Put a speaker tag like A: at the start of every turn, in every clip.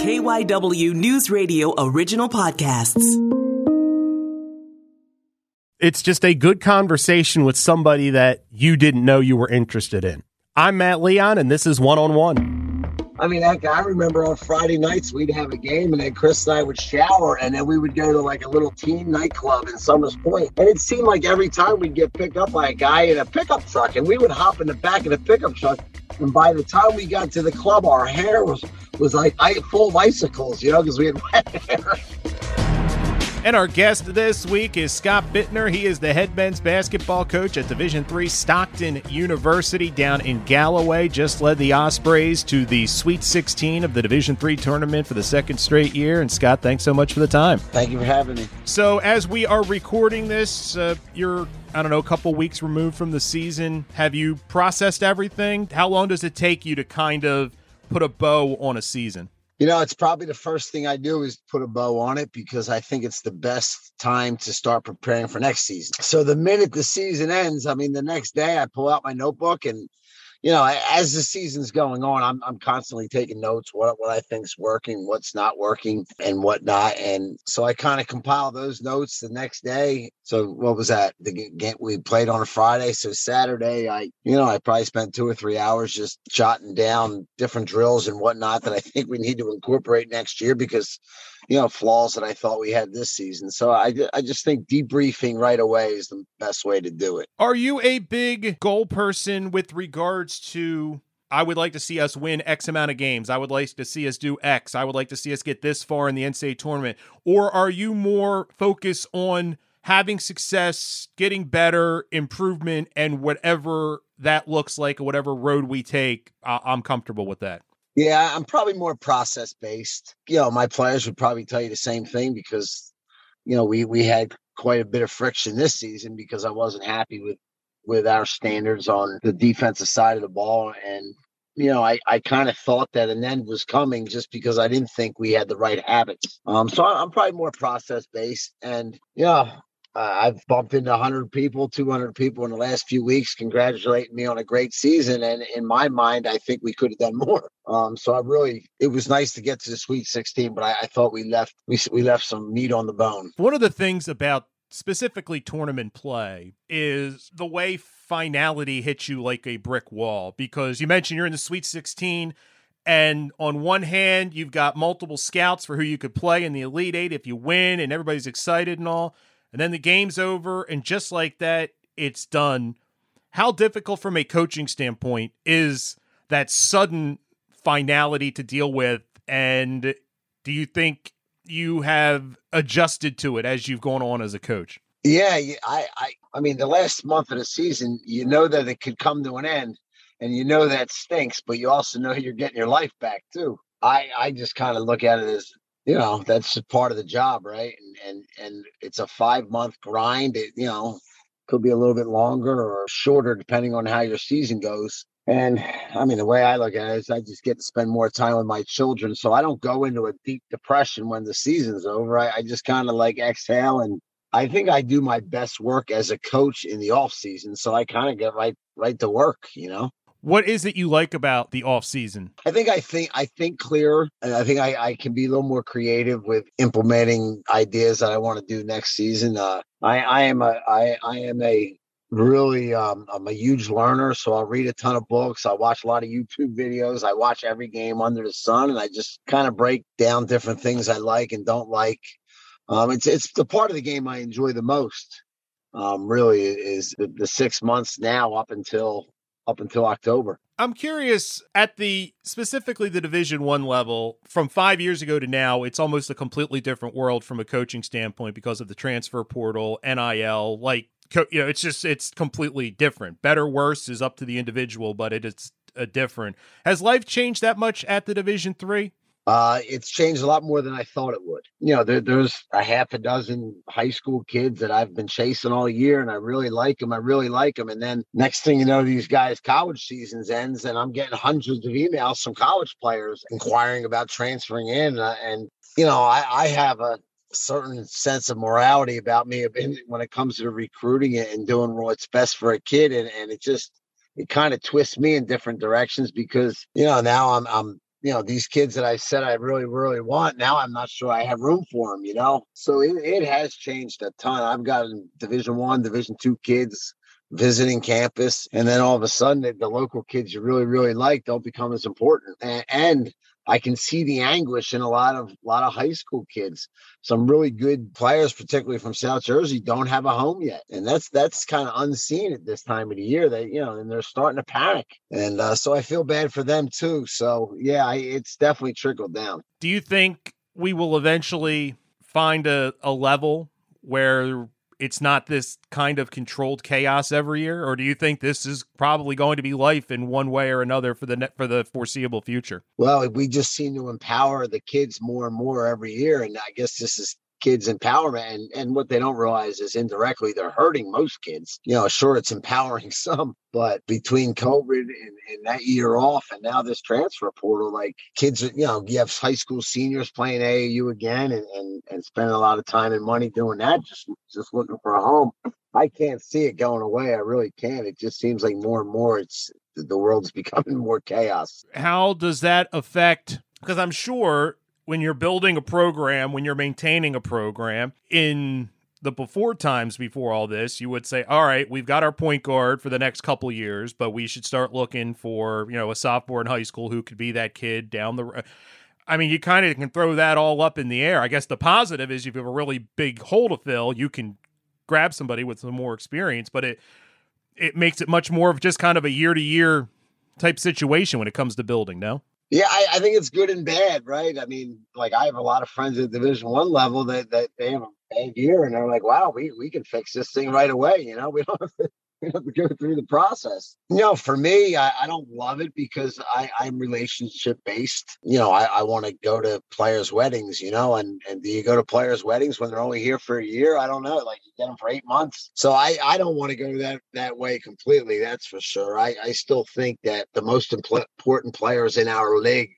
A: KYW News Radio original podcasts.
B: It's just a good conversation with somebody that you didn't know you were interested in. I'm Matt Leon, and this is One on One.
C: I mean, heck, I remember on Friday nights we'd have a game, and then Chris and I would shower, and then we would go to like a little teen nightclub in Somers Point. And it seemed like every time we'd get picked up by a guy in a pickup truck, and we would hop in the back of the pickup truck. And by the time we got to the club, our hair was was like full of icicles, you know, because we had wet hair.
B: And our guest this week is Scott Bittner. He is the head men's basketball coach at Division Three Stockton University down in Galloway. Just led the Ospreys to the Sweet 16 of the Division Three tournament for the second straight year. And Scott, thanks so much for the time.
C: Thank you for having me.
B: So, as we are recording this, uh, you're I don't know, a couple weeks removed from the season. Have you processed everything? How long does it take you to kind of put a bow on a season?
C: You know, it's probably the first thing I do is put a bow on it because I think it's the best time to start preparing for next season. So the minute the season ends, I mean, the next day I pull out my notebook and you know, as the season's going on, I'm I'm constantly taking notes what what I think's working, what's not working, and whatnot. And so I kind of compile those notes the next day. So what was that? The game we played on a Friday. So Saturday, I you know I probably spent two or three hours just jotting down different drills and whatnot that I think we need to incorporate next year because you know flaws that I thought we had this season. So I I just think debriefing right away is the best way to do it.
B: Are you a big goal person with regards to I would like to see us win X amount of games. I would like to see us do X. I would like to see us get this far in the NCAA tournament. Or are you more focused on having success, getting better, improvement, and whatever that looks like, or whatever road we take, I'm comfortable with that.
C: Yeah, I'm probably more process based. You know, my players would probably tell you the same thing because, you know, we we had quite a bit of friction this season because I wasn't happy with with our standards on the defensive side of the ball and you know, I, I kind of thought that an end was coming just because I didn't think we had the right habits. Um, so I'm probably more process based, and yeah, uh, I've bumped into 100 people, 200 people in the last few weeks congratulating me on a great season. And in my mind, I think we could have done more. Um, so I really, it was nice to get to the Sweet 16, but I, I thought we left we we left some meat on the bone.
B: One of the things about specifically tournament play is the way finality hits you like a brick wall because you mentioned you're in the Sweet 16 and on one hand you've got multiple scouts for who you could play in the Elite 8 if you win and everybody's excited and all and then the game's over, and just like that, it's done. How difficult, from a coaching standpoint, is that sudden finality to deal with? And do you think you have adjusted to it as you've gone on as a coach?
C: Yeah, I, I, I mean, the last month of the season, you know that it could come to an end, and you know that stinks, but you also know you're getting your life back too. I, I just kind of look at it as you know that's part of the job right? And and, and it's a five month grind it you know could be a little bit longer or shorter depending on how your season goes. And i mean the way i look at it is i just get to spend more time with my children so i don't go into a deep depression when the season's over. I, I just kind of like exhale and i think i do my best work as a coach in the off season so i kind of get right right to work you know
B: what is it you like about the off season?
C: I think I think I think clearer, and I think I, I can be a little more creative with implementing ideas that I want to do next season. Uh, I I am a I I am a really um, I'm a huge learner, so I'll read a ton of books. I watch a lot of YouTube videos. I watch every game under the sun, and I just kind of break down different things I like and don't like. Um, it's it's the part of the game I enjoy the most. Um, really is the, the six months now up until up until October.
B: I'm curious at the specifically the Division 1 level from 5 years ago to now it's almost a completely different world from a coaching standpoint because of the transfer portal, NIL, like you know it's just it's completely different. Better worse is up to the individual, but it is a different. Has life changed that much at the Division 3?
C: Uh, it's changed a lot more than I thought it would. You know, there, there's a half a dozen high school kids that I've been chasing all year, and I really like them. I really like them. And then next thing you know, these guys' college seasons ends, and I'm getting hundreds of emails from college players inquiring about transferring in. Uh, and you know, I, I have a certain sense of morality about me when it comes to recruiting it and doing what's best for a kid, and, and it just it kind of twists me in different directions because you know now I'm I'm you know, these kids that I said I really, really want, now I'm not sure I have room for them, you know? So it, it has changed a ton. I've gotten division one, division two kids visiting campus. And then all of a sudden the, the local kids you really, really like don't become as important. And, and I can see the anguish in a lot of lot of high school kids. Some really good players, particularly from South Jersey, don't have a home yet, and that's that's kind of unseen at this time of the year. That you know, and they're starting to panic, and uh, so I feel bad for them too. So yeah, I, it's definitely trickled down.
B: Do you think we will eventually find a, a level where it's not this kind of controlled chaos every year, or do you think this is probably going to be life in one way or another for the for the foreseeable future?
C: Well, we just seem to empower the kids more and more every year, and I guess this is kids empowerment and, and what they don't realize is indirectly they're hurting most kids. You know sure it's empowering some but between covid and, and that year off and now this transfer portal like kids you know you have high school seniors playing aau again and, and and spending a lot of time and money doing that just just looking for a home. I can't see it going away. I really can't. It just seems like more and more it's the world's becoming more chaos.
B: How does that affect because i'm sure when you're building a program, when you're maintaining a program in the before times before all this, you would say, all right, we've got our point guard for the next couple years, but we should start looking for, you know, a sophomore in high school who could be that kid down the road. I mean, you kind of can throw that all up in the air. I guess the positive is if you have a really big hole to fill, you can grab somebody with some more experience, but it it makes it much more of just kind of a year to year type situation when it comes to building, no?
C: Yeah, I, I, think it's good and bad, right? I mean, like I have a lot of friends at Division One level that that they have a bad year, and they're like, "Wow, we we can fix this thing right away." You know, we don't to go through the process. You know, for me, I, I don't love it because I, I'm relationship based. You know, I, I want to go to players' weddings, you know, and, and do you go to players' weddings when they're only here for a year? I don't know. Like you get them for eight months. So I, I don't want to go that, that way completely. That's for sure. I, I still think that the most important players in our league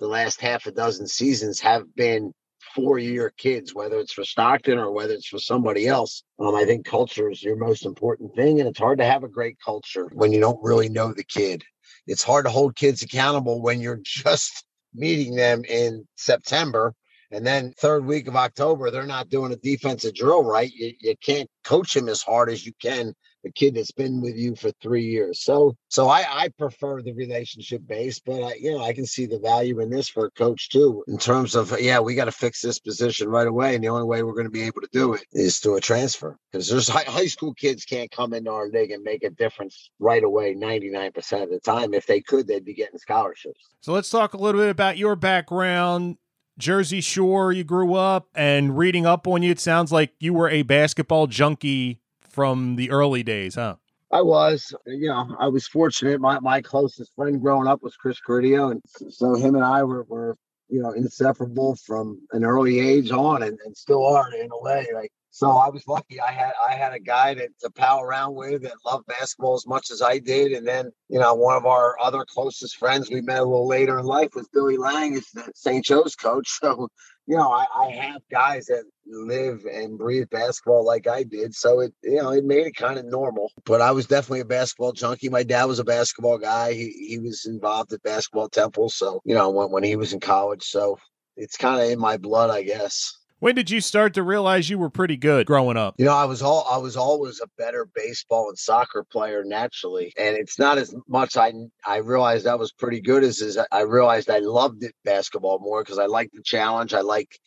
C: the last half a dozen seasons have been four year kids, whether it's for Stockton or whether it's for somebody else. Um, I think culture is your most important thing. And it's hard to have a great culture when you don't really know the kid. It's hard to hold kids accountable when you're just meeting them in September. And then third week of October, they're not doing a defensive drill right. You, you can't coach them as hard as you can a kid that's been with you for three years. So, so I, I prefer the relationship base, but I, you know, I can see the value in this for a coach too, in terms of, yeah, we got to fix this position right away. And the only way we're going to be able to do it is through a transfer because there's high, high school kids can't come into our league and make a difference right away 99% of the time. If they could, they'd be getting scholarships.
B: So let's talk a little bit about your background. Jersey Shore, you grew up, and reading up on you, it sounds like you were a basketball junkie from the early days, huh?
C: I was, you know, I was fortunate. My my closest friend growing up was Chris Carideo, and so him and I were were you know inseparable from an early age on, and, and still are in a way. Like so, I was lucky. I had I had a guy to, to pal around with that loved basketball as much as I did, and then you know one of our other closest friends we met a little later in life was Billy Lange, is the St. Joe's coach. So you know, I, I have guys that live and breathe basketball like I did. So it, you know, it made it kind of normal. But I was definitely a basketball junkie. My dad was a basketball guy. He, he was involved at basketball temple. So, you know, when, when he was in college. So it's kind of in my blood, I guess.
B: When did you start to realize you were pretty good growing up?
C: You know, I was all I was always a better baseball and soccer player naturally, and it's not as much I I realized I was pretty good as as I realized I loved it basketball more because I liked the challenge. I like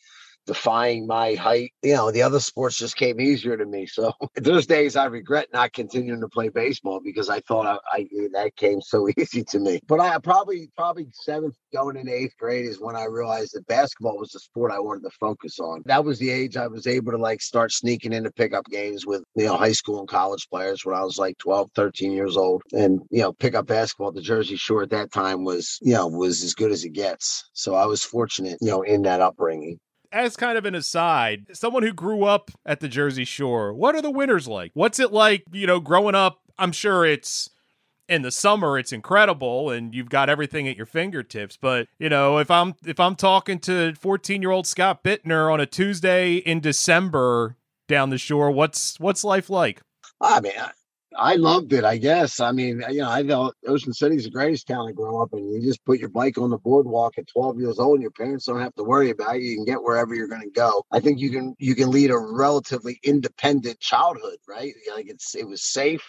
C: defying my height. You know, the other sports just came easier to me. So there's days I regret not continuing to play baseball because I thought I, I that came so easy to me. But I probably probably seventh going in eighth grade is when I realized that basketball was the sport I wanted to focus on. That was the age I was able to like start sneaking into pickup games with you know high school and college players when I was like 12, 13 years old. And you know, pickup basketball the Jersey Shore at that time was, you know, was as good as it gets. So I was fortunate, you know, in that upbringing
B: as kind of an aside, someone who grew up at the Jersey Shore, what are the winters like? What's it like, you know, growing up? I'm sure it's in the summer it's incredible and you've got everything at your fingertips, but you know, if I'm if I'm talking to 14-year-old Scott Bittner on a Tuesday in December down the shore, what's what's life like?
C: I mean, I loved it. I guess. I mean, you know, I thought Ocean City's the greatest town to grow up in. You just put your bike on the boardwalk at 12 years old, and your parents don't have to worry about it. You can get wherever you're going to go. I think you can you can lead a relatively independent childhood, right? Like it's it was safe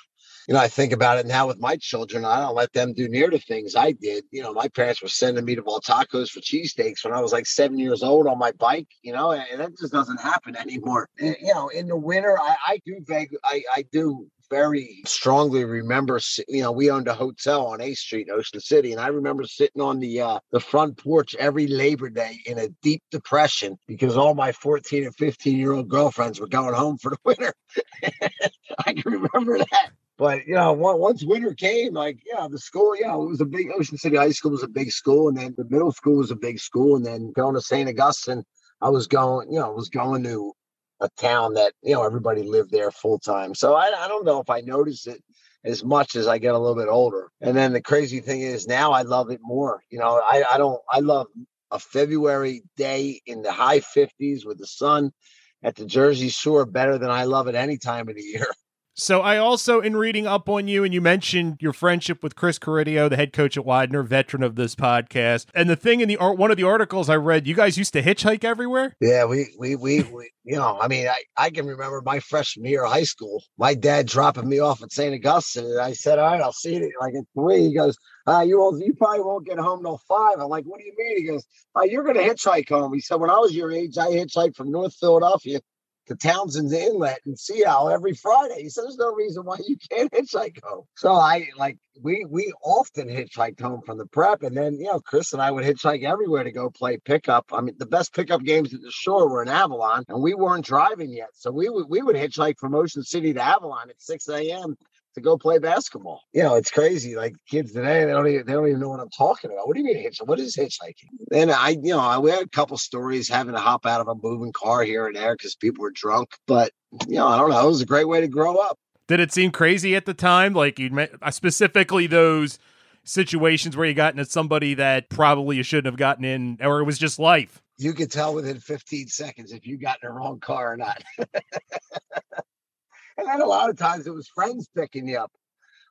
C: you know, I think about it now with my children. I don't let them do near the things I did. You know, my parents were sending me to Tacos for cheesesteaks when I was like seven years old on my bike. You know, and that just doesn't happen anymore. And, you know, in the winter, I, I do vague, I, I do very strongly remember, you know, we owned a hotel on A Street in Ocean City, and I remember sitting on the uh, the front porch every Labor Day in a deep depression because all my 14 and 15 year old girlfriends were going home for the winter. I can remember that. But you know, once winter came, like yeah, the school, yeah, it was a big Ocean City High School was a big school, and then the middle school was a big school, and then going to St. Augustine, I was going, you know, I was going to a town that you know everybody lived there full time. So I, I don't know if I notice it as much as I get a little bit older. And then the crazy thing is now I love it more. You know, I, I don't I love a February day in the high 50s with the sun at the Jersey Shore better than I love it any time of the year.
B: So I also, in reading up on you, and you mentioned your friendship with Chris Carideo, the head coach at Widener, veteran of this podcast. And the thing in the art, one of the articles I read, you guys used to hitchhike everywhere.
C: Yeah, we we we, we you know, I mean, I, I can remember my freshman year of high school, my dad dropping me off at St. Augustine, and I said, "All right, I'll see you like at three. He goes, uh, you you probably won't get home till five. I'm like, "What do you mean?" He goes, uh, "You're going to hitchhike home." He said, "When I was your age, I hitchhiked from North Philadelphia to Townsend's Inlet and Sea every Friday. He said, "There's no reason why you can't hitchhike home." So I like we we often hitchhiked home from the prep, and then you know Chris and I would hitchhike everywhere to go play pickup. I mean, the best pickup games at the shore were in Avalon, and we weren't driving yet, so we would we would hitchhike from Ocean City to Avalon at 6 a.m to go play basketball. You know, it's crazy. Like kids today, they don't even they don't even know what I'm talking about. What do you mean hitchhiking? What is hitchhiking? And I, you know, I, we had a couple stories having to hop out of a moving car here and there because people were drunk. But you know, I don't know. It was a great way to grow up.
B: Did it seem crazy at the time? Like you uh, specifically those situations where you got into somebody that probably you shouldn't have gotten in, or it was just life.
C: You could tell within 15 seconds if you got in the wrong car or not. And then a lot of times it was friends picking you up.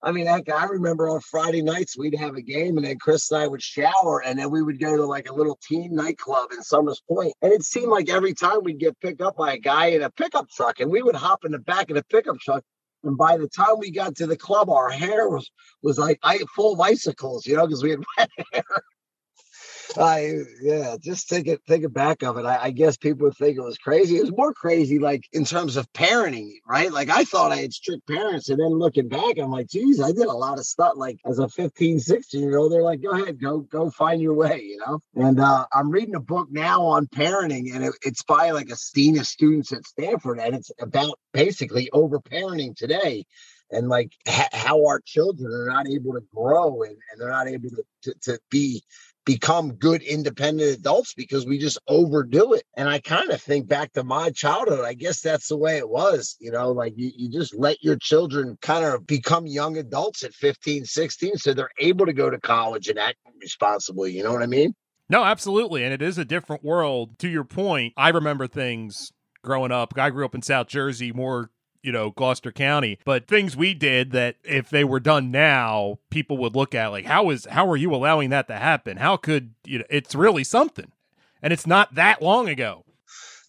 C: I mean, heck, I remember on Friday nights we'd have a game, and then Chris and I would shower, and then we would go to like a little teen nightclub in Somers Point. And it seemed like every time we'd get picked up by a guy in a pickup truck, and we would hop in the back of the pickup truck. And by the time we got to the club, our hair was was like full of icicles, you know, because we had wet hair. I yeah, just think it think it back of it. I, I, guess people would think it was crazy. It was more crazy, like in terms of parenting, right? Like I thought I had strict parents, and then looking back, I'm like, geez, I did a lot of stuff. Like as a 15, 16 year old, they're like, go ahead, go go find your way, you know. And uh, I'm reading a book now on parenting, and it, it's by like a dean of students at Stanford, and it's about basically over parenting today and like ha- how our children are not able to grow and, and they're not able to, to, to be become good independent adults because we just overdo it. And I kind of think back to my childhood. I guess that's the way it was, you know, like you, you just let your children kind of become young adults at 15, 16, so they're able to go to college and act responsibly. You know what I mean?
B: No, absolutely. And it is a different world. To your point, I remember things growing up. I grew up in South Jersey, more you know, Gloucester County, but things we did that if they were done now, people would look at like, how is, how are you allowing that to happen? How could, you know, it's really something. And it's not that long ago.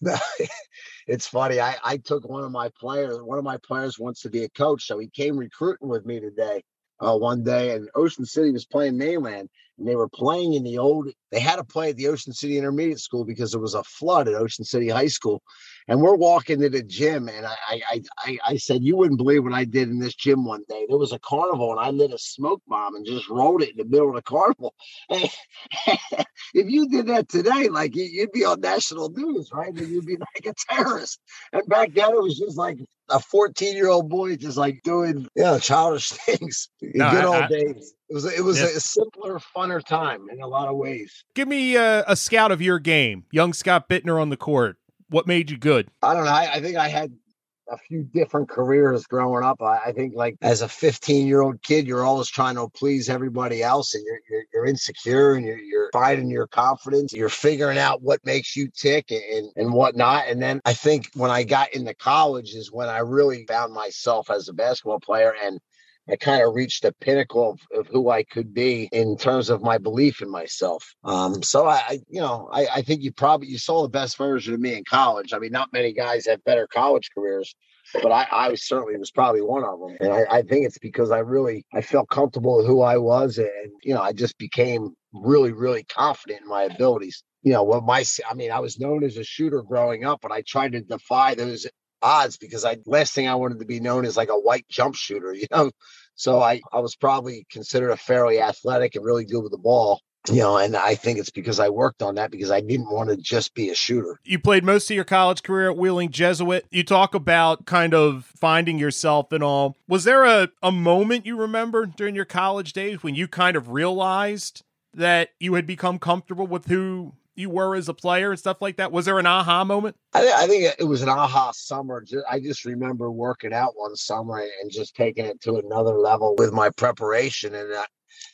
C: it's funny. I, I took one of my players, one of my players wants to be a coach. So he came recruiting with me today, uh, one day, and Ocean City was playing mainland and they were playing in the old they had to play at the ocean city intermediate school because there was a flood at ocean city high school and we're walking to the gym and I, I i i said you wouldn't believe what i did in this gym one day there was a carnival and i lit a smoke bomb and just rolled it in the middle of the carnival if you did that today like you'd be on national news right and you'd be like a terrorist and back then it was just like a 14 year old boy just like doing you know childish things no, good I, old I, days it was it was yeah. a simpler, funner time in a lot of ways.
B: Give me a, a, scout of your game, young Scott Bittner on the court. What made you good?
C: I don't know. I, I think I had a few different careers growing up. I, I think like as a 15 year old kid, you're always trying to please everybody else and you're, you're, you're insecure and you're, you're fighting your confidence. You're figuring out what makes you tick and, and whatnot. And then I think when I got into college is when I really found myself as a basketball player and I kind of reached the pinnacle of, of, who I could be in terms of my belief in myself. Um, so I, you know, I, I, think you probably you saw the best version of me in college. I mean, not many guys have better college careers, but I, I certainly was probably one of them. And I, I think it's because I really I felt comfortable with who I was, and you know, I just became really, really confident in my abilities you know what my i mean i was known as a shooter growing up but i tried to defy those odds because I last thing I wanted to be known as like a white jump shooter, you know. So I I was probably considered a fairly athletic and really good with the ball. You know, and I think it's because I worked on that because I didn't want to just be a shooter.
B: You played most of your college career at Wheeling Jesuit. You talk about kind of finding yourself and all. Was there a, a moment you remember during your college days when you kind of realized that you had become comfortable with who you were as a player and stuff like that? Was there an aha moment?
C: I, th- I think it was an aha summer. I just remember working out one summer and just taking it to another level with my preparation. And I,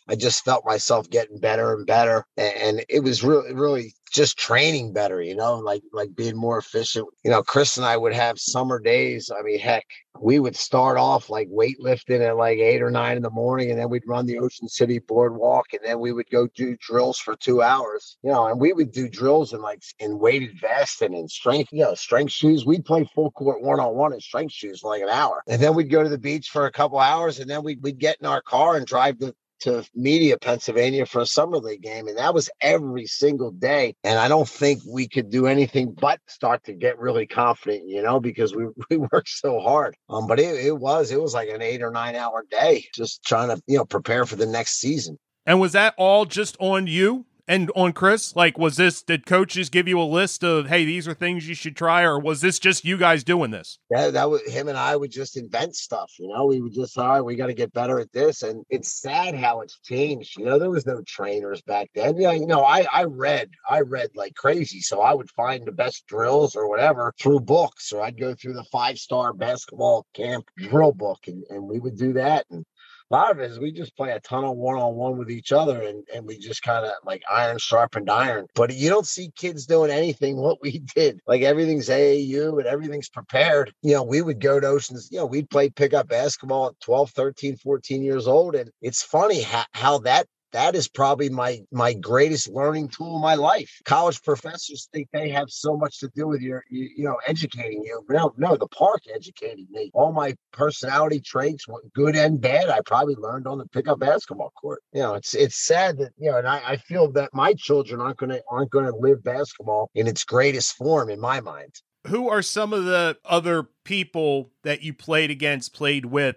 C: I just felt myself getting better and better. And it was really, really just training better, you know, like like being more efficient. You know, Chris and I would have summer days. I mean, heck, we would start off like weightlifting at like eight or nine in the morning, and then we'd run the Ocean City boardwalk, and then we would go do drills for two hours. You know, and we would do drills in like in weighted vests and in strength, you know, strength shoes. We'd play full court one on one in strength shoes for like an hour, and then we'd go to the beach for a couple hours, and then we'd we'd get in our car and drive the to Media, Pennsylvania for a summer league game. And that was every single day. And I don't think we could do anything but start to get really confident, you know, because we, we worked so hard. Um, but it, it was, it was like an eight or nine hour day just trying to, you know, prepare for the next season.
B: And was that all just on you? And on Chris? Like, was this, did coaches give you a list of, hey, these are things you should try, or was this just you guys doing this?
C: Yeah, that was him and I would just invent stuff. You know, we would just, all right, we got to get better at this. And it's sad how it's changed. You know, there was no trainers back then. Yeah, you know, I, I read, I read like crazy. So I would find the best drills or whatever through books, or I'd go through the five star basketball camp drill book and, and we would do that. And a lot of it is we just play a ton of one on one with each other and, and we just kind of like iron sharpened iron. But you don't see kids doing anything what we did. Like everything's AAU and everything's prepared. You know, we would go to Oceans, you know, we'd play pickup basketball at 12, 13, 14 years old. And it's funny how, how that that is probably my my greatest learning tool in my life. College professors think they have so much to do with your you, you know educating you. No, no, the park educated me. All my personality traits, good and bad, I probably learned on the pickup basketball court. You know, it's it's sad that you know, and I, I feel that my children aren't gonna aren't gonna live basketball in its greatest form in my mind.
B: Who are some of the other people that you played against, played with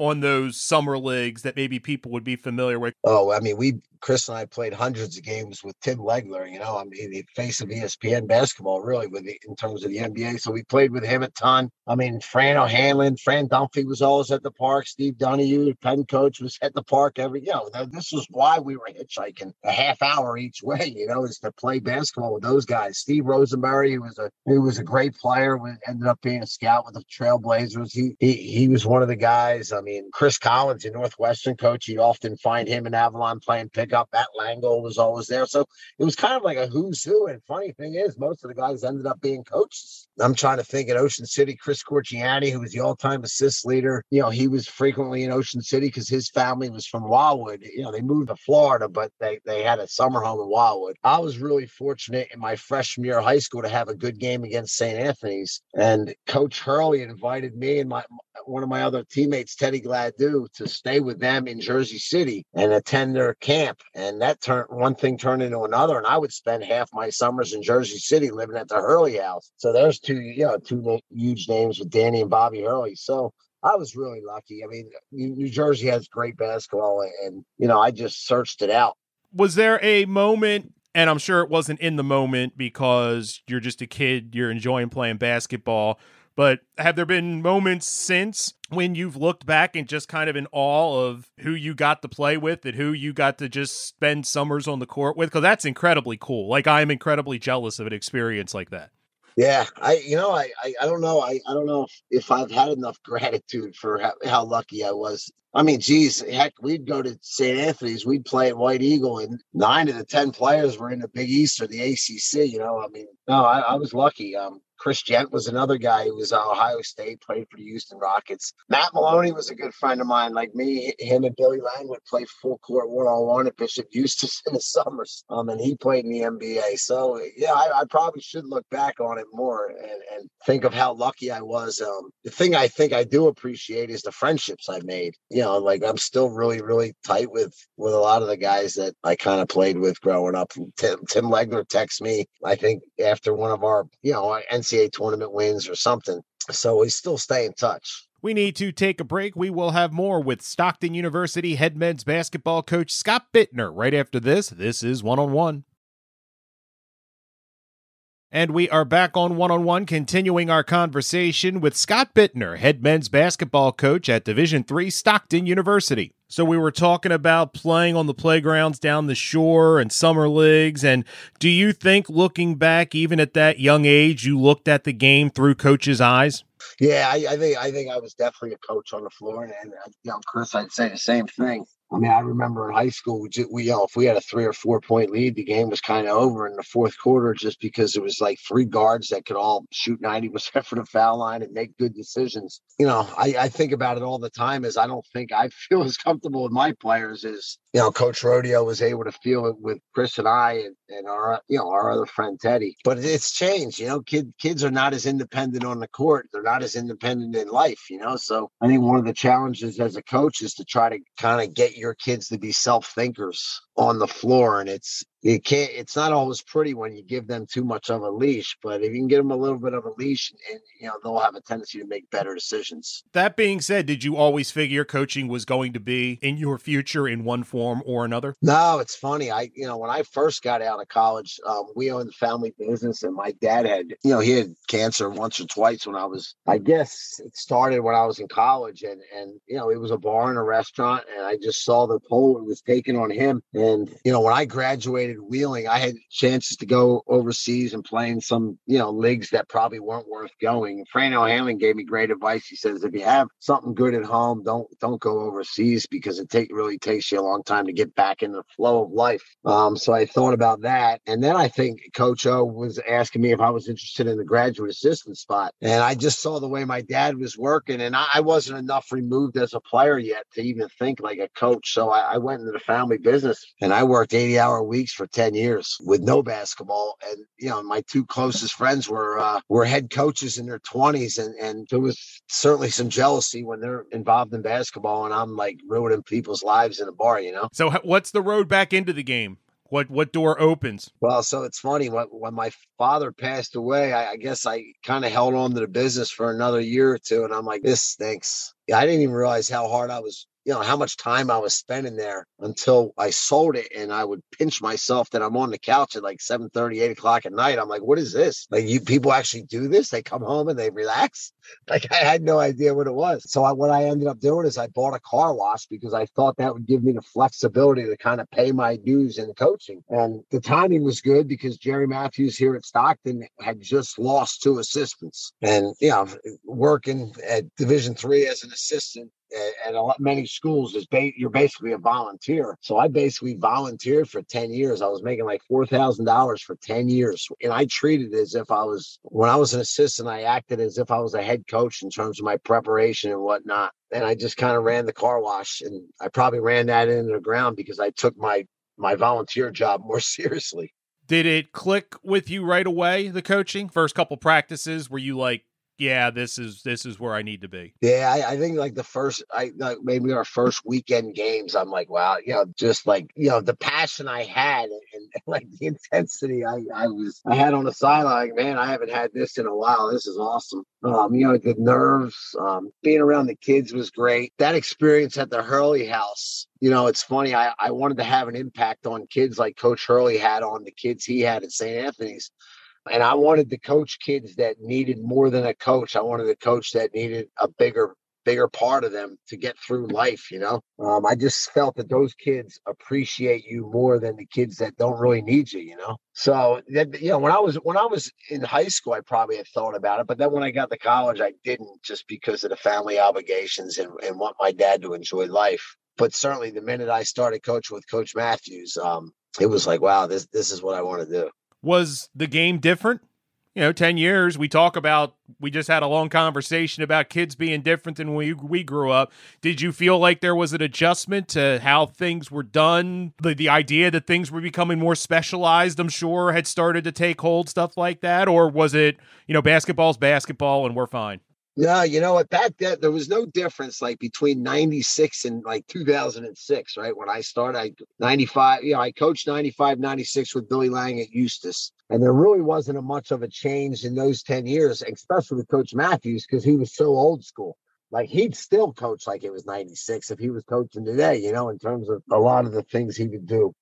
B: on those summer leagues that maybe people would be familiar with?
C: Oh, I mean, we Chris and I played hundreds of games with Tim Legler. You know, I mean, the face of ESPN basketball, really, with the, in terms of the NBA. So we played with him a ton. I mean, Fran O'Hanlon, Fran Dunphy was always at the park. Steve Donahue, the Penn coach, was at the park every. You know, this was why we were hitchhiking a half hour each way. You know, is to play basketball with those guys. Steve Rosenberry, who was a who was a great player, ended up being a scout with the Trailblazers. He he he was one of the guys. I mean, Chris Collins, a Northwestern coach, you often find him in Avalon playing pick up. Matt Langel was always there. So it was kind of like a who's who. And funny thing is, most of the guys ended up being coaches. I'm trying to think at Ocean City, Chris Corchiani, who was the all time assist leader, you know, he was frequently in Ocean City because his family was from Wildwood. You know, they moved to Florida, but they, they had a summer home in Wildwood. I was really fortunate in my freshman year of high school to have a good game against St. Anthony's. And Coach Hurley invited me and my one of my other teammates, Teddy Gladue, to stay with them in Jersey City and attend their camp. And that turned one thing turned into another. And I would spend half my summers in Jersey City living at the Hurley house. So there's two, you know, two huge names with Danny and Bobby Hurley. So I was really lucky. I mean, New Jersey has great basketball, and you know, I just searched it out.
B: Was there a moment and I'm sure it wasn't in the moment because you're just a kid, you're enjoying playing basketball. But have there been moments since when you've looked back and just kind of in awe of who you got to play with and who you got to just spend summers on the court with? Because that's incredibly cool. Like, I am incredibly jealous of an experience like that.
C: Yeah, I you know I I, I don't know I, I don't know if, if I've had enough gratitude for how, how lucky I was. I mean, geez, heck, we'd go to St. Anthony's, we'd play at White Eagle, and nine of the ten players were in the Big East or the ACC. You know, I mean, no, I, I was lucky. Um, Chris Jent was another guy who was at Ohio State, played for the Houston Rockets. Matt Maloney was a good friend of mine. Like me, him and Billy Lange would play full court one on one at Bishop Eustace in the summers. Um, and he played in the NBA. So yeah, I, I probably should look back on it more and, and think of how lucky I was. Um, the thing I think I do appreciate is the friendships I made. You know, like I'm still really, really tight with with a lot of the guys that I kind of played with growing up. Tim, Tim Legler texts me, I think after one of our, you know, NCAA NCAA tournament wins or something. So we still stay in touch.
B: We need to take a break. We will have more with Stockton University head men's basketball coach Scott Bittner right after this. This is one on one. And we are back on one on one, continuing our conversation with Scott Bittner, head men's basketball coach at Division Three Stockton University. So we were talking about playing on the playgrounds down the shore and summer leagues. And do you think, looking back, even at that young age, you looked at the game through coach's eyes?
C: Yeah, I, I think I think I was definitely a coach on the floor, and, and you know, Chris, I'd say the same thing. I mean, I remember in high school, we, you know, if we had a three or four point lead, the game was kind of over in the fourth quarter just because it was like three guards that could all shoot 90% for the foul line and make good decisions. You know, I, I think about it all the time as I don't think I feel as comfortable with my players as, you know, Coach Rodio was able to feel it with Chris and I and, and our, you know, our other friend Teddy. But it's changed, you know, kid, kids are not as independent on the court. They're not as independent in life, you know. So I think one of the challenges as a coach is to try to kind of get your kids to be self thinkers on the floor and it's you can't it's not always pretty when you give them too much of a leash but if you can give them a little bit of a leash and you know they'll have a tendency to make better decisions.
B: That being said did you always figure coaching was going to be in your future in one form or another?
C: No it's funny. I you know when i first got out of college um, we owned the family business and my dad had you know he had cancer once or twice when i was i guess it started when i was in college and and you know it was a bar and a restaurant and i just saw the toll it was taken on him. And you know when i graduated Wheeling, I had chances to go overseas and play in some, you know, leagues that probably weren't worth going. Fran O'Hanlon gave me great advice. He says, if you have something good at home, don't don't go overseas because it take really takes you a long time to get back in the flow of life. Um, so I thought about that, and then I think Coach O was asking me if I was interested in the graduate assistant spot, and I just saw the way my dad was working, and I, I wasn't enough removed as a player yet to even think like a coach. So I, I went into the family business, and I worked eighty hour weeks for 10 years with no basketball. And, you know, my two closest friends were, uh, were head coaches in their 20s. And, and there was certainly some jealousy when they're involved in basketball. And I'm like ruining people's lives in a bar, you know?
B: So, what's the road back into the game? What what door opens?
C: Well, so it's funny when when my father passed away, I, I guess I kind of held on to the business for another year or two, and I'm like, this stinks. I didn't even realize how hard I was you know how much time I was spending there until I sold it and I would pinch myself that I'm on the couch at like 7 30, 8 o'clock at night. I'm like, what is this? Like you people actually do this? They come home and they relax. Like I had no idea what it was. So I, what I ended up doing is I bought a car wash because I thought that would give me the flexibility to kind of pay my dues in coaching. And the timing was good because Jerry Matthews here at Stockton had just lost two assistants. And you know, working at Division three as an assistant at a lot, many schools is ba- you're basically a volunteer. So I basically volunteered for 10 years. I was making like $4,000 for 10 years. And I treated as if I was, when I was an assistant, I acted as if I was a head coach in terms of my preparation and whatnot. And I just kind of ran the car wash and I probably ran that into the ground because I took my, my volunteer job more seriously.
B: Did it click with you right away, the coaching? First couple practices, were you like, yeah, this is this is where I need to be.
C: Yeah, I, I think like the first, I like maybe our first weekend games, I'm like, wow, you know, just like you know the passion I had and, and like the intensity I I was I had on the sideline. Man, I haven't had this in a while. This is awesome. Um, you know, the nerves, um, being around the kids was great. That experience at the Hurley House. You know, it's funny. I, I wanted to have an impact on kids like Coach Hurley had on the kids he had at St. Anthony's and I wanted to coach kids that needed more than a coach. I wanted a coach that needed a bigger bigger part of them to get through life. You know, um, I just felt that those kids appreciate you more than the kids that don't really need you. You know, so that, you know when I was when I was in high school, I probably had thought about it, but then when I got to college, I didn't just because of the family obligations and, and want my dad to enjoy life. But certainly, the minute I started coaching with Coach Matthews, um, it was like, wow, this this is what I want to do.
B: Was the game different? You know, 10 years, we talk about, we just had a long conversation about kids being different than we, we grew up. Did you feel like there was an adjustment to how things were done? The, the idea that things were becoming more specialized, I'm sure, had started to take hold, stuff like that? Or was it, you know, basketball's basketball and we're fine?
C: Yeah, you know what? Back then, there was no difference like between 96 and like 2006, right? When I started, I 95, you know, I coached 95, 96 with Billy Lange at Eustace. And there really wasn't a much of a change in those 10 years, especially with Coach Matthews, because he was so old school. Like he'd still coach like it was 96 if he was coaching today, you know, in terms of a lot of the things he would do.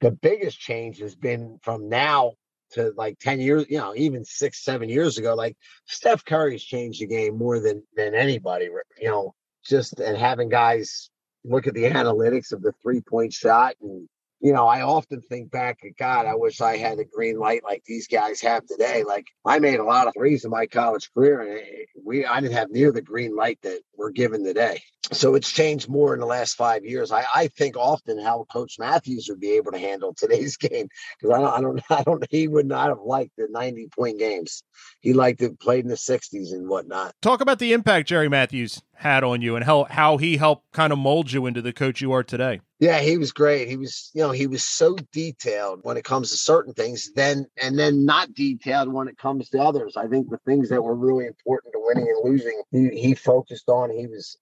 C: The biggest change has been from now to like 10 years, you know, even six, seven years ago, like Steph Curry's changed the game more than than anybody, you know, just and having guys look at the analytics of the three point shot and you know, I often think back God, I wish I had a green light like these guys have today. Like I made a lot of threes in my college career and eh, we I didn't have near the green light that we're given today. So it's changed more in the last five years. I, I think often how Coach Matthews would be able to handle today's game because I don't I don't I don't he would not have liked the 90 point games. He liked it played in the 60s and whatnot.
B: Talk about the impact Jerry Matthews had on you and how how he helped kind of mold you into the coach you are today.
C: Yeah, he was great. He was, you know, he was so detailed when it comes to certain things, then and then not detailed when it comes to others. I think the things that were really important to winning and losing, he, he focused on. He was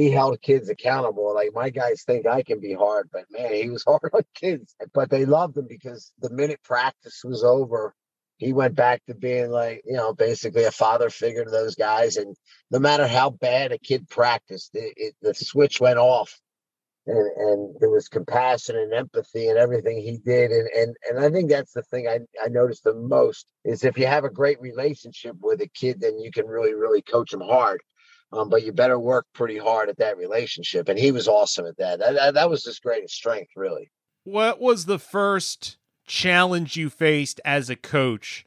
C: he held kids accountable. Like my guys think I can be hard, but man, he was hard on kids. But they loved him because the minute practice was over, he went back to being like, you know, basically a father figure to those guys. And no matter how bad a kid practiced, it, it, the switch went off and, and there was compassion and empathy and everything he did. And and and I think that's the thing I, I noticed the most is if you have a great relationship with a kid, then you can really, really coach them hard. Um, but you better work pretty hard at that relationship. And he was awesome at that. That, that, was his greatest strength, really.
B: What was the first challenge you faced as a coach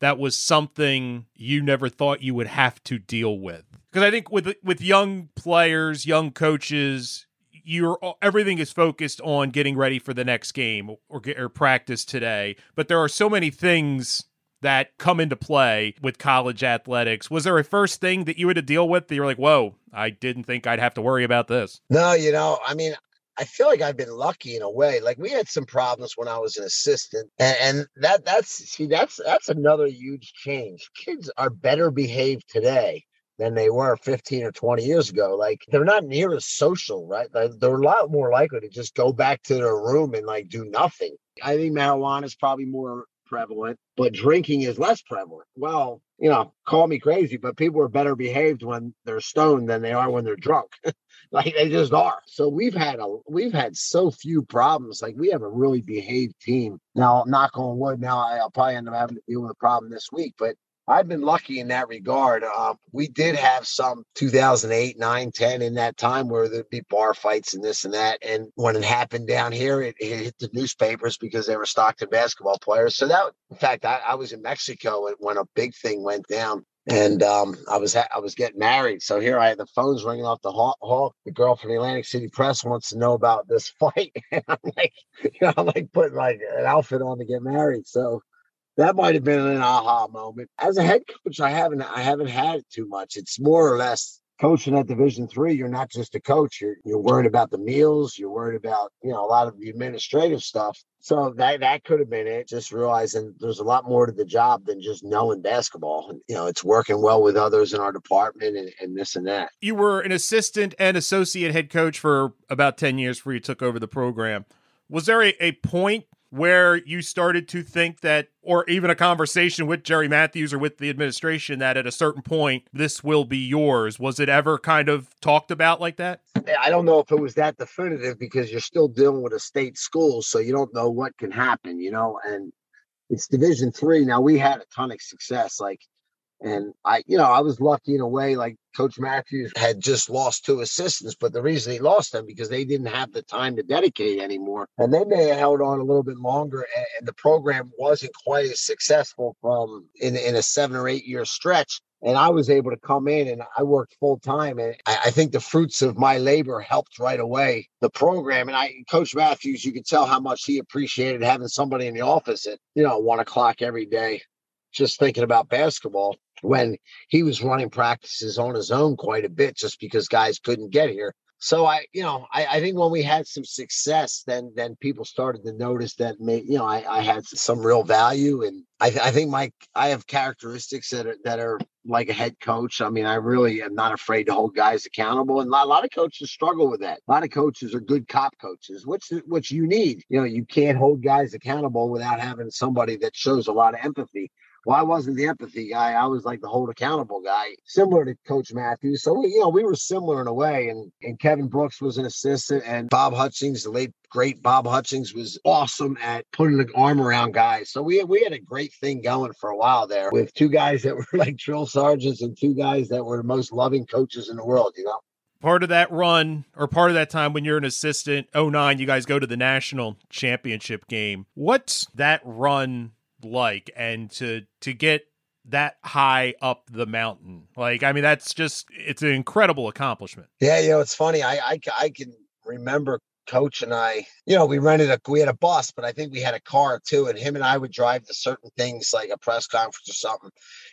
B: that was something you never thought you would have to deal with? Because I think with with young players, young coaches, you're everything is focused on getting ready for the next game or, or practice today. But there are so many things that come into play with college athletics. Was there a first thing that you had to deal with that you're like, whoa, I didn't think I'd have to worry about this?
C: No, you know, I mean, I feel like I've been lucky in a way. Like we had some problems when I was an assistant, and, and that that's see that's that's another huge change. Kids are better behaved today than they were 15 or 20 years ago. Like they're not near as social, right? They're a lot more likely to just go back to their room and like do nothing. I think marijuana is probably more prevalent, but drinking is less prevalent. Well, you know, call me crazy, but people are better behaved when they're stoned than they are when they're drunk. like they just are. So we've had a we've had so few problems. Like we have a really behaved team. Now, knock on wood, now I'll probably end up having to deal with a problem this week, but I've been lucky in that regard. Um, we did have some 2008, 9, 10 in that time where there'd be bar fights and this and that. And when it happened down here, it, it hit the newspapers because they were Stockton basketball players. So that, in fact, I, I was in Mexico when a big thing went down and um, I was ha- I was getting married. So here I had the phones ringing off the hall. hall. The girl from the Atlantic City Press wants to know about this fight, and I'm like, you know, I'm like putting like an outfit on to get married. So that might have been an aha moment. As a head coach, I haven't I haven't had it too much. It's more or less coaching at Division three. You're not just a coach. You're you're worried about the meals. You're worried about you know a lot of the administrative stuff. So that that could have been it. Just realizing there's a lot more to the job than just knowing basketball. You know, it's working well with others in our department and, and this and that.
B: You were an assistant and associate head coach for about ten years before you took over the program. Was there a, a point where you started to think that, or even a conversation with Jerry Matthews or with the administration, that at a certain point, this will be yours? Was it ever kind of talked about like that?
C: I don't know if it was that definitive because you're still dealing with a state school, so you don't know what can happen, you know, and it's division three. Now we had a ton of success. Like And I, you know, I was lucky in a way, like Coach Matthews had just lost two assistants, but the reason he lost them because they didn't have the time to dedicate anymore. And they may have held on a little bit longer and, and the program wasn't quite as successful from in, in a seven or eight year stretch and I was able to come in and I worked full time. And I, I, think the fruits of my labor helped right away the program. And I, Coach Matthews, you could tell how much he appreciated having somebody in the office at, you know, one o'clock every day, just thinking about basketball when he was running practices on his own quite a bit just because guys couldn't get here so I, you know, I, I, think when we had some success, then then people started to notice that, may, you know, I, I had some real value, and I, I think my I have characteristics that are that are like a head coach. I mean, I really am not afraid to hold guys accountable, and a lot, a lot of coaches struggle with that. A lot of coaches are good cop coaches, which which you need. You know, you can't hold guys accountable without having somebody that shows a lot of empathy. Well, I wasn't the empathy guy. I was like the hold accountable guy, similar to Coach Matthews. So we, you know, we were similar in a way. And and Kevin Brooks was an assistant, and Bob Hutchings, the late great Bob Hutchings, was awesome at putting the arm around guys. So we we had a great thing going for a while there with two guys that were like drill sergeants and two guys that were the most loving coaches in the world. You know
B: part of that run or part of that time when you're an assistant 09 you guys go to the national championship game what's that run like and to to get that high up the mountain like i mean that's just it's an incredible accomplishment
C: yeah you know it's funny i i, I can remember coach and I, you know, we rented a we had a bus, but I think we had a car too. And him and I would drive to certain things like a press conference or something.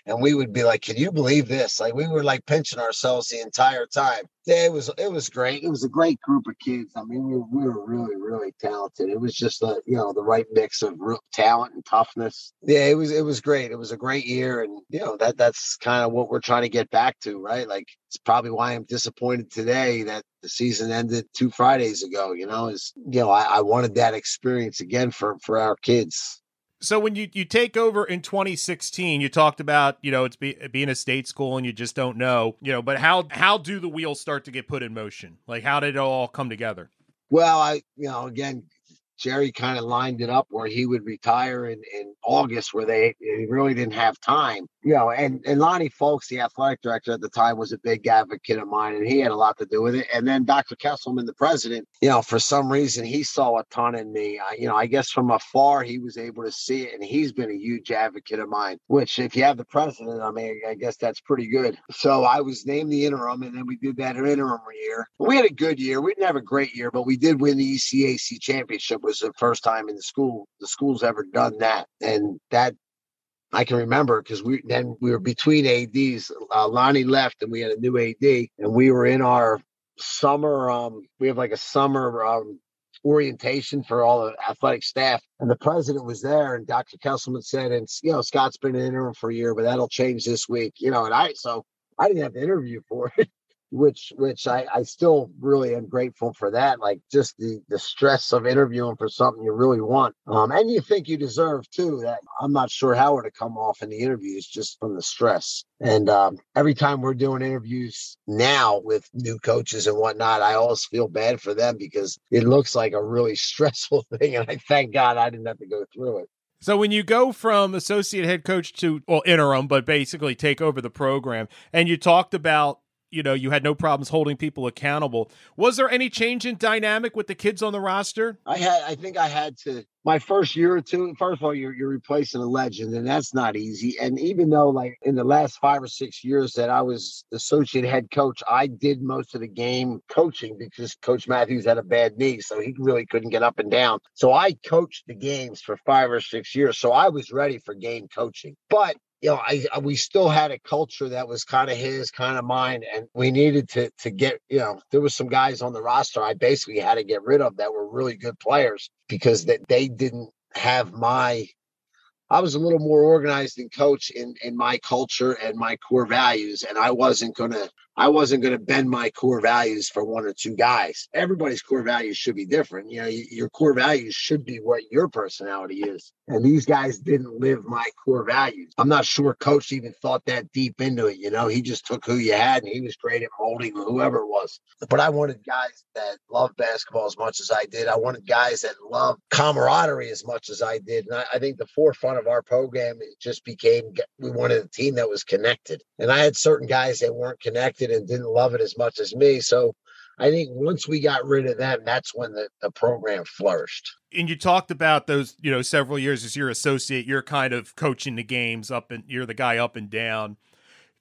C: And we would be like, Can you believe this? Like we were like pinching ourselves the entire time. Yeah, it was it was great. It was a great group of kids. I mean, we were, we were really, really talented. It was just a you know, the right mix of real talent and toughness. Yeah, it was it was great. It was a great year. And you know, that that's kind of what we're trying to get back to, right? Like it's probably why I'm disappointed today that the season ended two Fridays ago. You know, is you know I, I wanted that experience again for for our kids.
B: So when you you take over in 2016, you talked about you know it's be, being a state school and you just don't know you know, but how how do the wheels start to get put in motion? Like how did it all come together?
C: Well, I you know again Jerry kind of lined it up where he would retire in, in August, where they, they really didn't have time. You know, and, and Lonnie Folks, the athletic director at the time, was a big advocate of mine, and he had a lot to do with it. And then Dr. Kesselman, the president, you know, for some reason, he saw a ton in me. I, you know, I guess from afar, he was able to see it, and he's been a huge advocate of mine, which, if you have the president, I mean, I guess that's pretty good. So I was named the interim, and then we did that interim year. We had a good year. We didn't have a great year, but we did win the ECAC championship was the first time in the school the school's ever done that, and that I can remember because we then we were between ads. Uh, Lonnie left, and we had a new ad, and we were in our summer. Um, we have like a summer um, orientation for all the athletic staff. And the president was there, and Dr. Kesselman said, and you know, Scott's been in interim for a year, but that'll change this week. You know, and I so I didn't have to interview for it which which I, I still really am grateful for that. Like just the the stress of interviewing for something you really want, um, and you think you deserve too. That I'm not sure how it'll come off in the interviews just from the stress. And um, every time we're doing interviews now with new coaches and whatnot, I always feel bad for them because it looks like a really stressful thing, and I thank God I didn't have to go through it.
B: So when you go from associate head coach to well interim, but basically take over the program, and you talked about you know you had no problems holding people accountable. Was there any change in dynamic with the kids on the roster?
C: I had i think i had to my first year or two first of all you're, you're replacing a legend and that's not easy. And even though like in the last five or six years that i was associate head coach i did most of the game coaching because coach matthews had a bad knee so he really couldn't get up and down. So i coached the games for five or six years so i was ready for game coaching. But you know, I, I, we still had a culture that was kind of his, kind of mine, and we needed to to get. You know, there was some guys on the roster I basically had to get rid of that were really good players because that they didn't have my. I was a little more organized and coach in in my culture and my core values, and I wasn't going to I wasn't going to bend my core values for one or two guys. Everybody's core values should be different. You know, your core values should be what your personality is. And these guys didn't live my core values. I'm not sure coach even thought that deep into it. You know, he just took who you had and he was great at molding whoever it was. But I wanted guys that loved basketball as much as I did. I wanted guys that loved camaraderie as much as I did. And I, I think the forefront of our program just became we wanted a team that was connected. And I had certain guys that weren't connected and didn't love it as much as me. So I think once we got rid of them, that's when the, the program flourished.
B: And you talked about those, you know, several years as your associate, you're kind of coaching the games up and you're the guy up and down.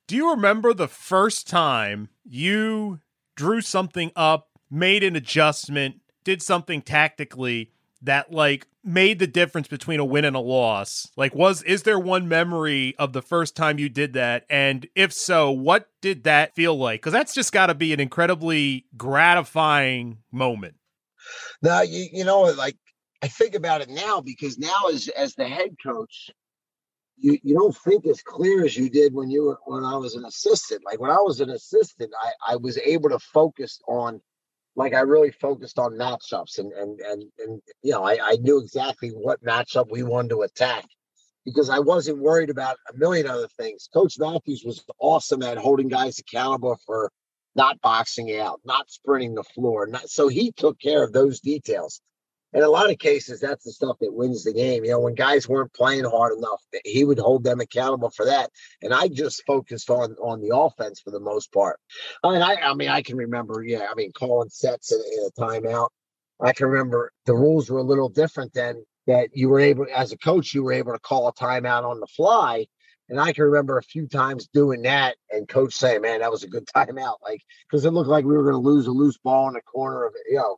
B: Do you remember the first time you drew something up, made an adjustment, did something tactically that like made the difference between a win and a loss? Like was is there one memory of the first time you did that and if so, what did that feel like? Cuz that's just got to be an incredibly gratifying moment.
C: Now, you you know like I think about it now because now as as the head coach you, you don't think as clear as you did when you were when I was an assistant. Like when I was an assistant, I, I was able to focus on like I really focused on matchups and and and and you know I, I knew exactly what matchup we wanted to attack because I wasn't worried about a million other things. Coach Matthews was awesome at holding guys accountable for not boxing out, not sprinting the floor. Not, so he took care of those details in a lot of cases, that's the stuff that wins the game. You know, when guys weren't playing hard enough, he would hold them accountable for that. And I just focused on on the offense for the most part. Uh, I mean, I, I mean, I can remember, yeah, I mean, calling sets in, in a timeout. I can remember the rules were a little different then. That you were able, as a coach, you were able to call a timeout on the fly. And I can remember a few times doing that and coach saying, man, that was a good timeout. Like, because it looked like we were going to lose a loose ball in the corner of it, you know,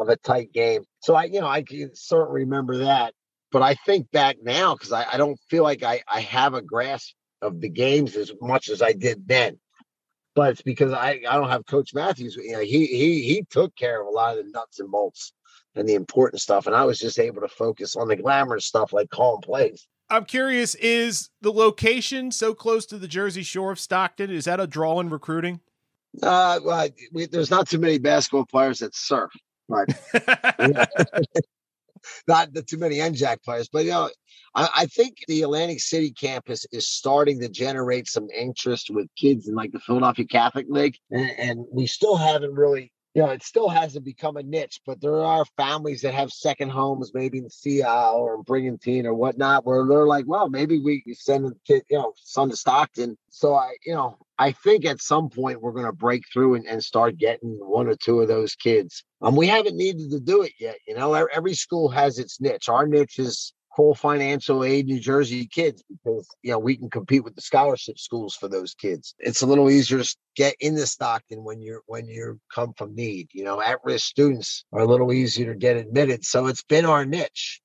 C: of a tight game. So I, you know, I can certainly remember that. But I think back now because I, I don't feel like I, I have a grasp of the games as much as I did then. But it's because I, I don't have Coach Matthews. You know, he he he took care of a lot of the nuts and bolts and the important stuff, and I was just able to focus on the glamorous stuff like calling plays.
B: I'm curious: is the location so close to the Jersey Shore of Stockton? Is that a draw in recruiting?
C: Uh, well, we, there's not too many basketball players that surf. Right. Not too many NJAC players, but you know, I, I, think the Atlantic City campus is starting to generate some interest with kids in like the Philadelphia Catholic League, and, and we still haven't really you know, it still hasn't become a niche, but there are families that have second homes, maybe in Sea Isle or in Brigantine or whatnot, where they're like, well, maybe we send a kid, you know, son to Stockton. So I, you know, I think at some point we're going to break through and, and start getting one or two of those kids. Um, we haven't needed to do it yet. You know, every school has its niche. Our niche is full financial aid New Jersey kids because you know we can compete with the scholarship schools for those kids. It's a little easier to get into Stockton when you're when you come from need. You know, at risk students are a little easier to get admitted. So it's been our niche.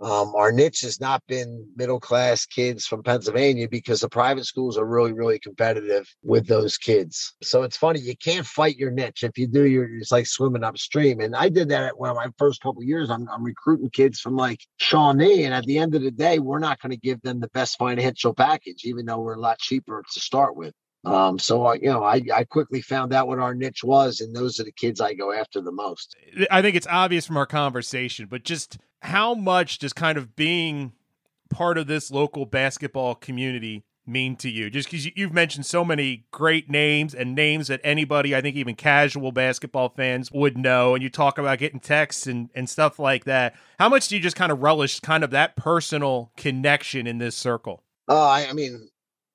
C: Um, our niche has not been middle class kids from Pennsylvania because the private schools are really, really competitive with those kids. So it's funny, you can't fight your niche. If you do, you're it's like swimming upstream. And I did that at one of my first couple years. I'm, I'm recruiting kids from like Shawnee. And at the end of the day, we're not going to give them the best financial package, even though we're a lot cheaper to start with. Um, so I, you know, I, I quickly found out what our niche was, and those are the kids I go after the most.
B: I think it's obvious from our conversation, but just how much does kind of being part of this local basketball community mean to you? Just because you've mentioned so many great names and names that anybody, I think even casual basketball fans would know, and you talk about getting texts and, and stuff like that. How much do you just kind of relish kind of that personal connection in this circle?
C: Oh, I, I mean,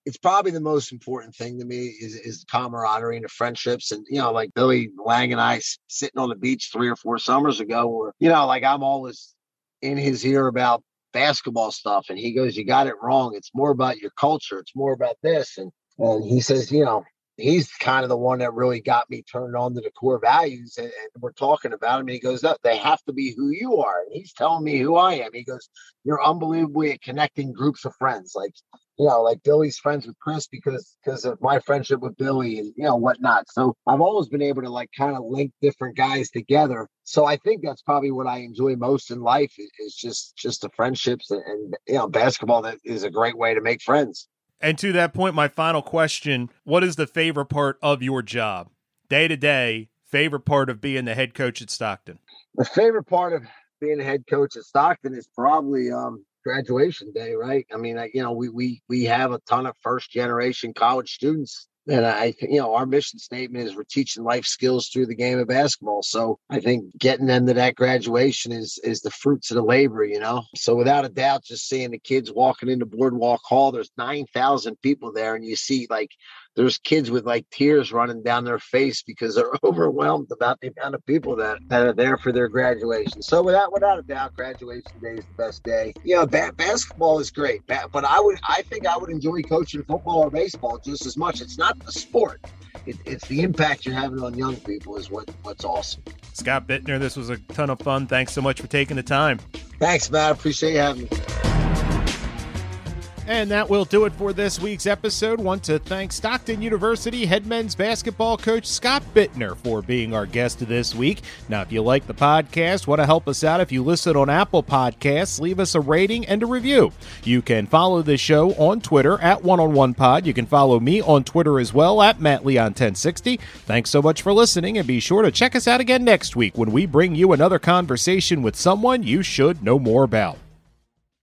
C: it's probably the most important thing to me is is camaraderie and the friendships and you know like billy Lange and i sitting on the beach three or four summers ago where you know like i'm always in his ear about basketball stuff and he goes you got it wrong. It's more about your culture. It's more about this. And and he says you know he's kind of the one that really got me turned on to the core values and, and we're talking about him and he goes no, they have to be who you are and he's telling me who i am he goes you're unbelievably at connecting groups of friends like you know, like Billy's friends with Chris because because of my friendship with Billy and you know whatnot. So I've always been able to like kind of link different guys together. So I think that's probably what I enjoy most in life is, just just the friendships and, and you know basketball that is a great way to make friends.
B: And to that point, my final question What is the favorite part of your job? Day to day, favorite part of being the head coach at Stockton?
C: The favorite part of being a head coach at Stockton is probably um, graduation day, right? I mean, I, you know, we we we have a ton of first generation college students and I, you know, our mission statement is we're teaching life skills through the game of basketball. So I think getting them to that graduation is is the fruits of the labor, you know. So without a doubt, just seeing the kids walking into Boardwalk Hall, there's nine thousand people there, and you see like there's kids with like tears running down their face because they're overwhelmed about the amount of people that, that are there for their graduation. So without without a doubt, graduation day is the best day. You know, ba- basketball is great, ba- but I would I think I would enjoy coaching football or baseball just as much. It's not the sport. It, it's the impact you're having on young people is what what's awesome.
B: Scott Bittner, this was a ton of fun. Thanks so much for taking the time.
C: Thanks, Matt. Appreciate you having me.
B: And that will do it for this week's episode. Want to thank Stockton University head men's basketball coach Scott Bittner for being our guest this week. Now, if you like the podcast, want to help us out, if you listen on Apple Podcasts, leave us a rating and a review. You can follow the show on Twitter at One on One Pod. You can follow me on Twitter as well at Matt Leon 1060. Thanks so much for listening, and be sure to check us out again next week when we bring you another conversation with someone you should know more about.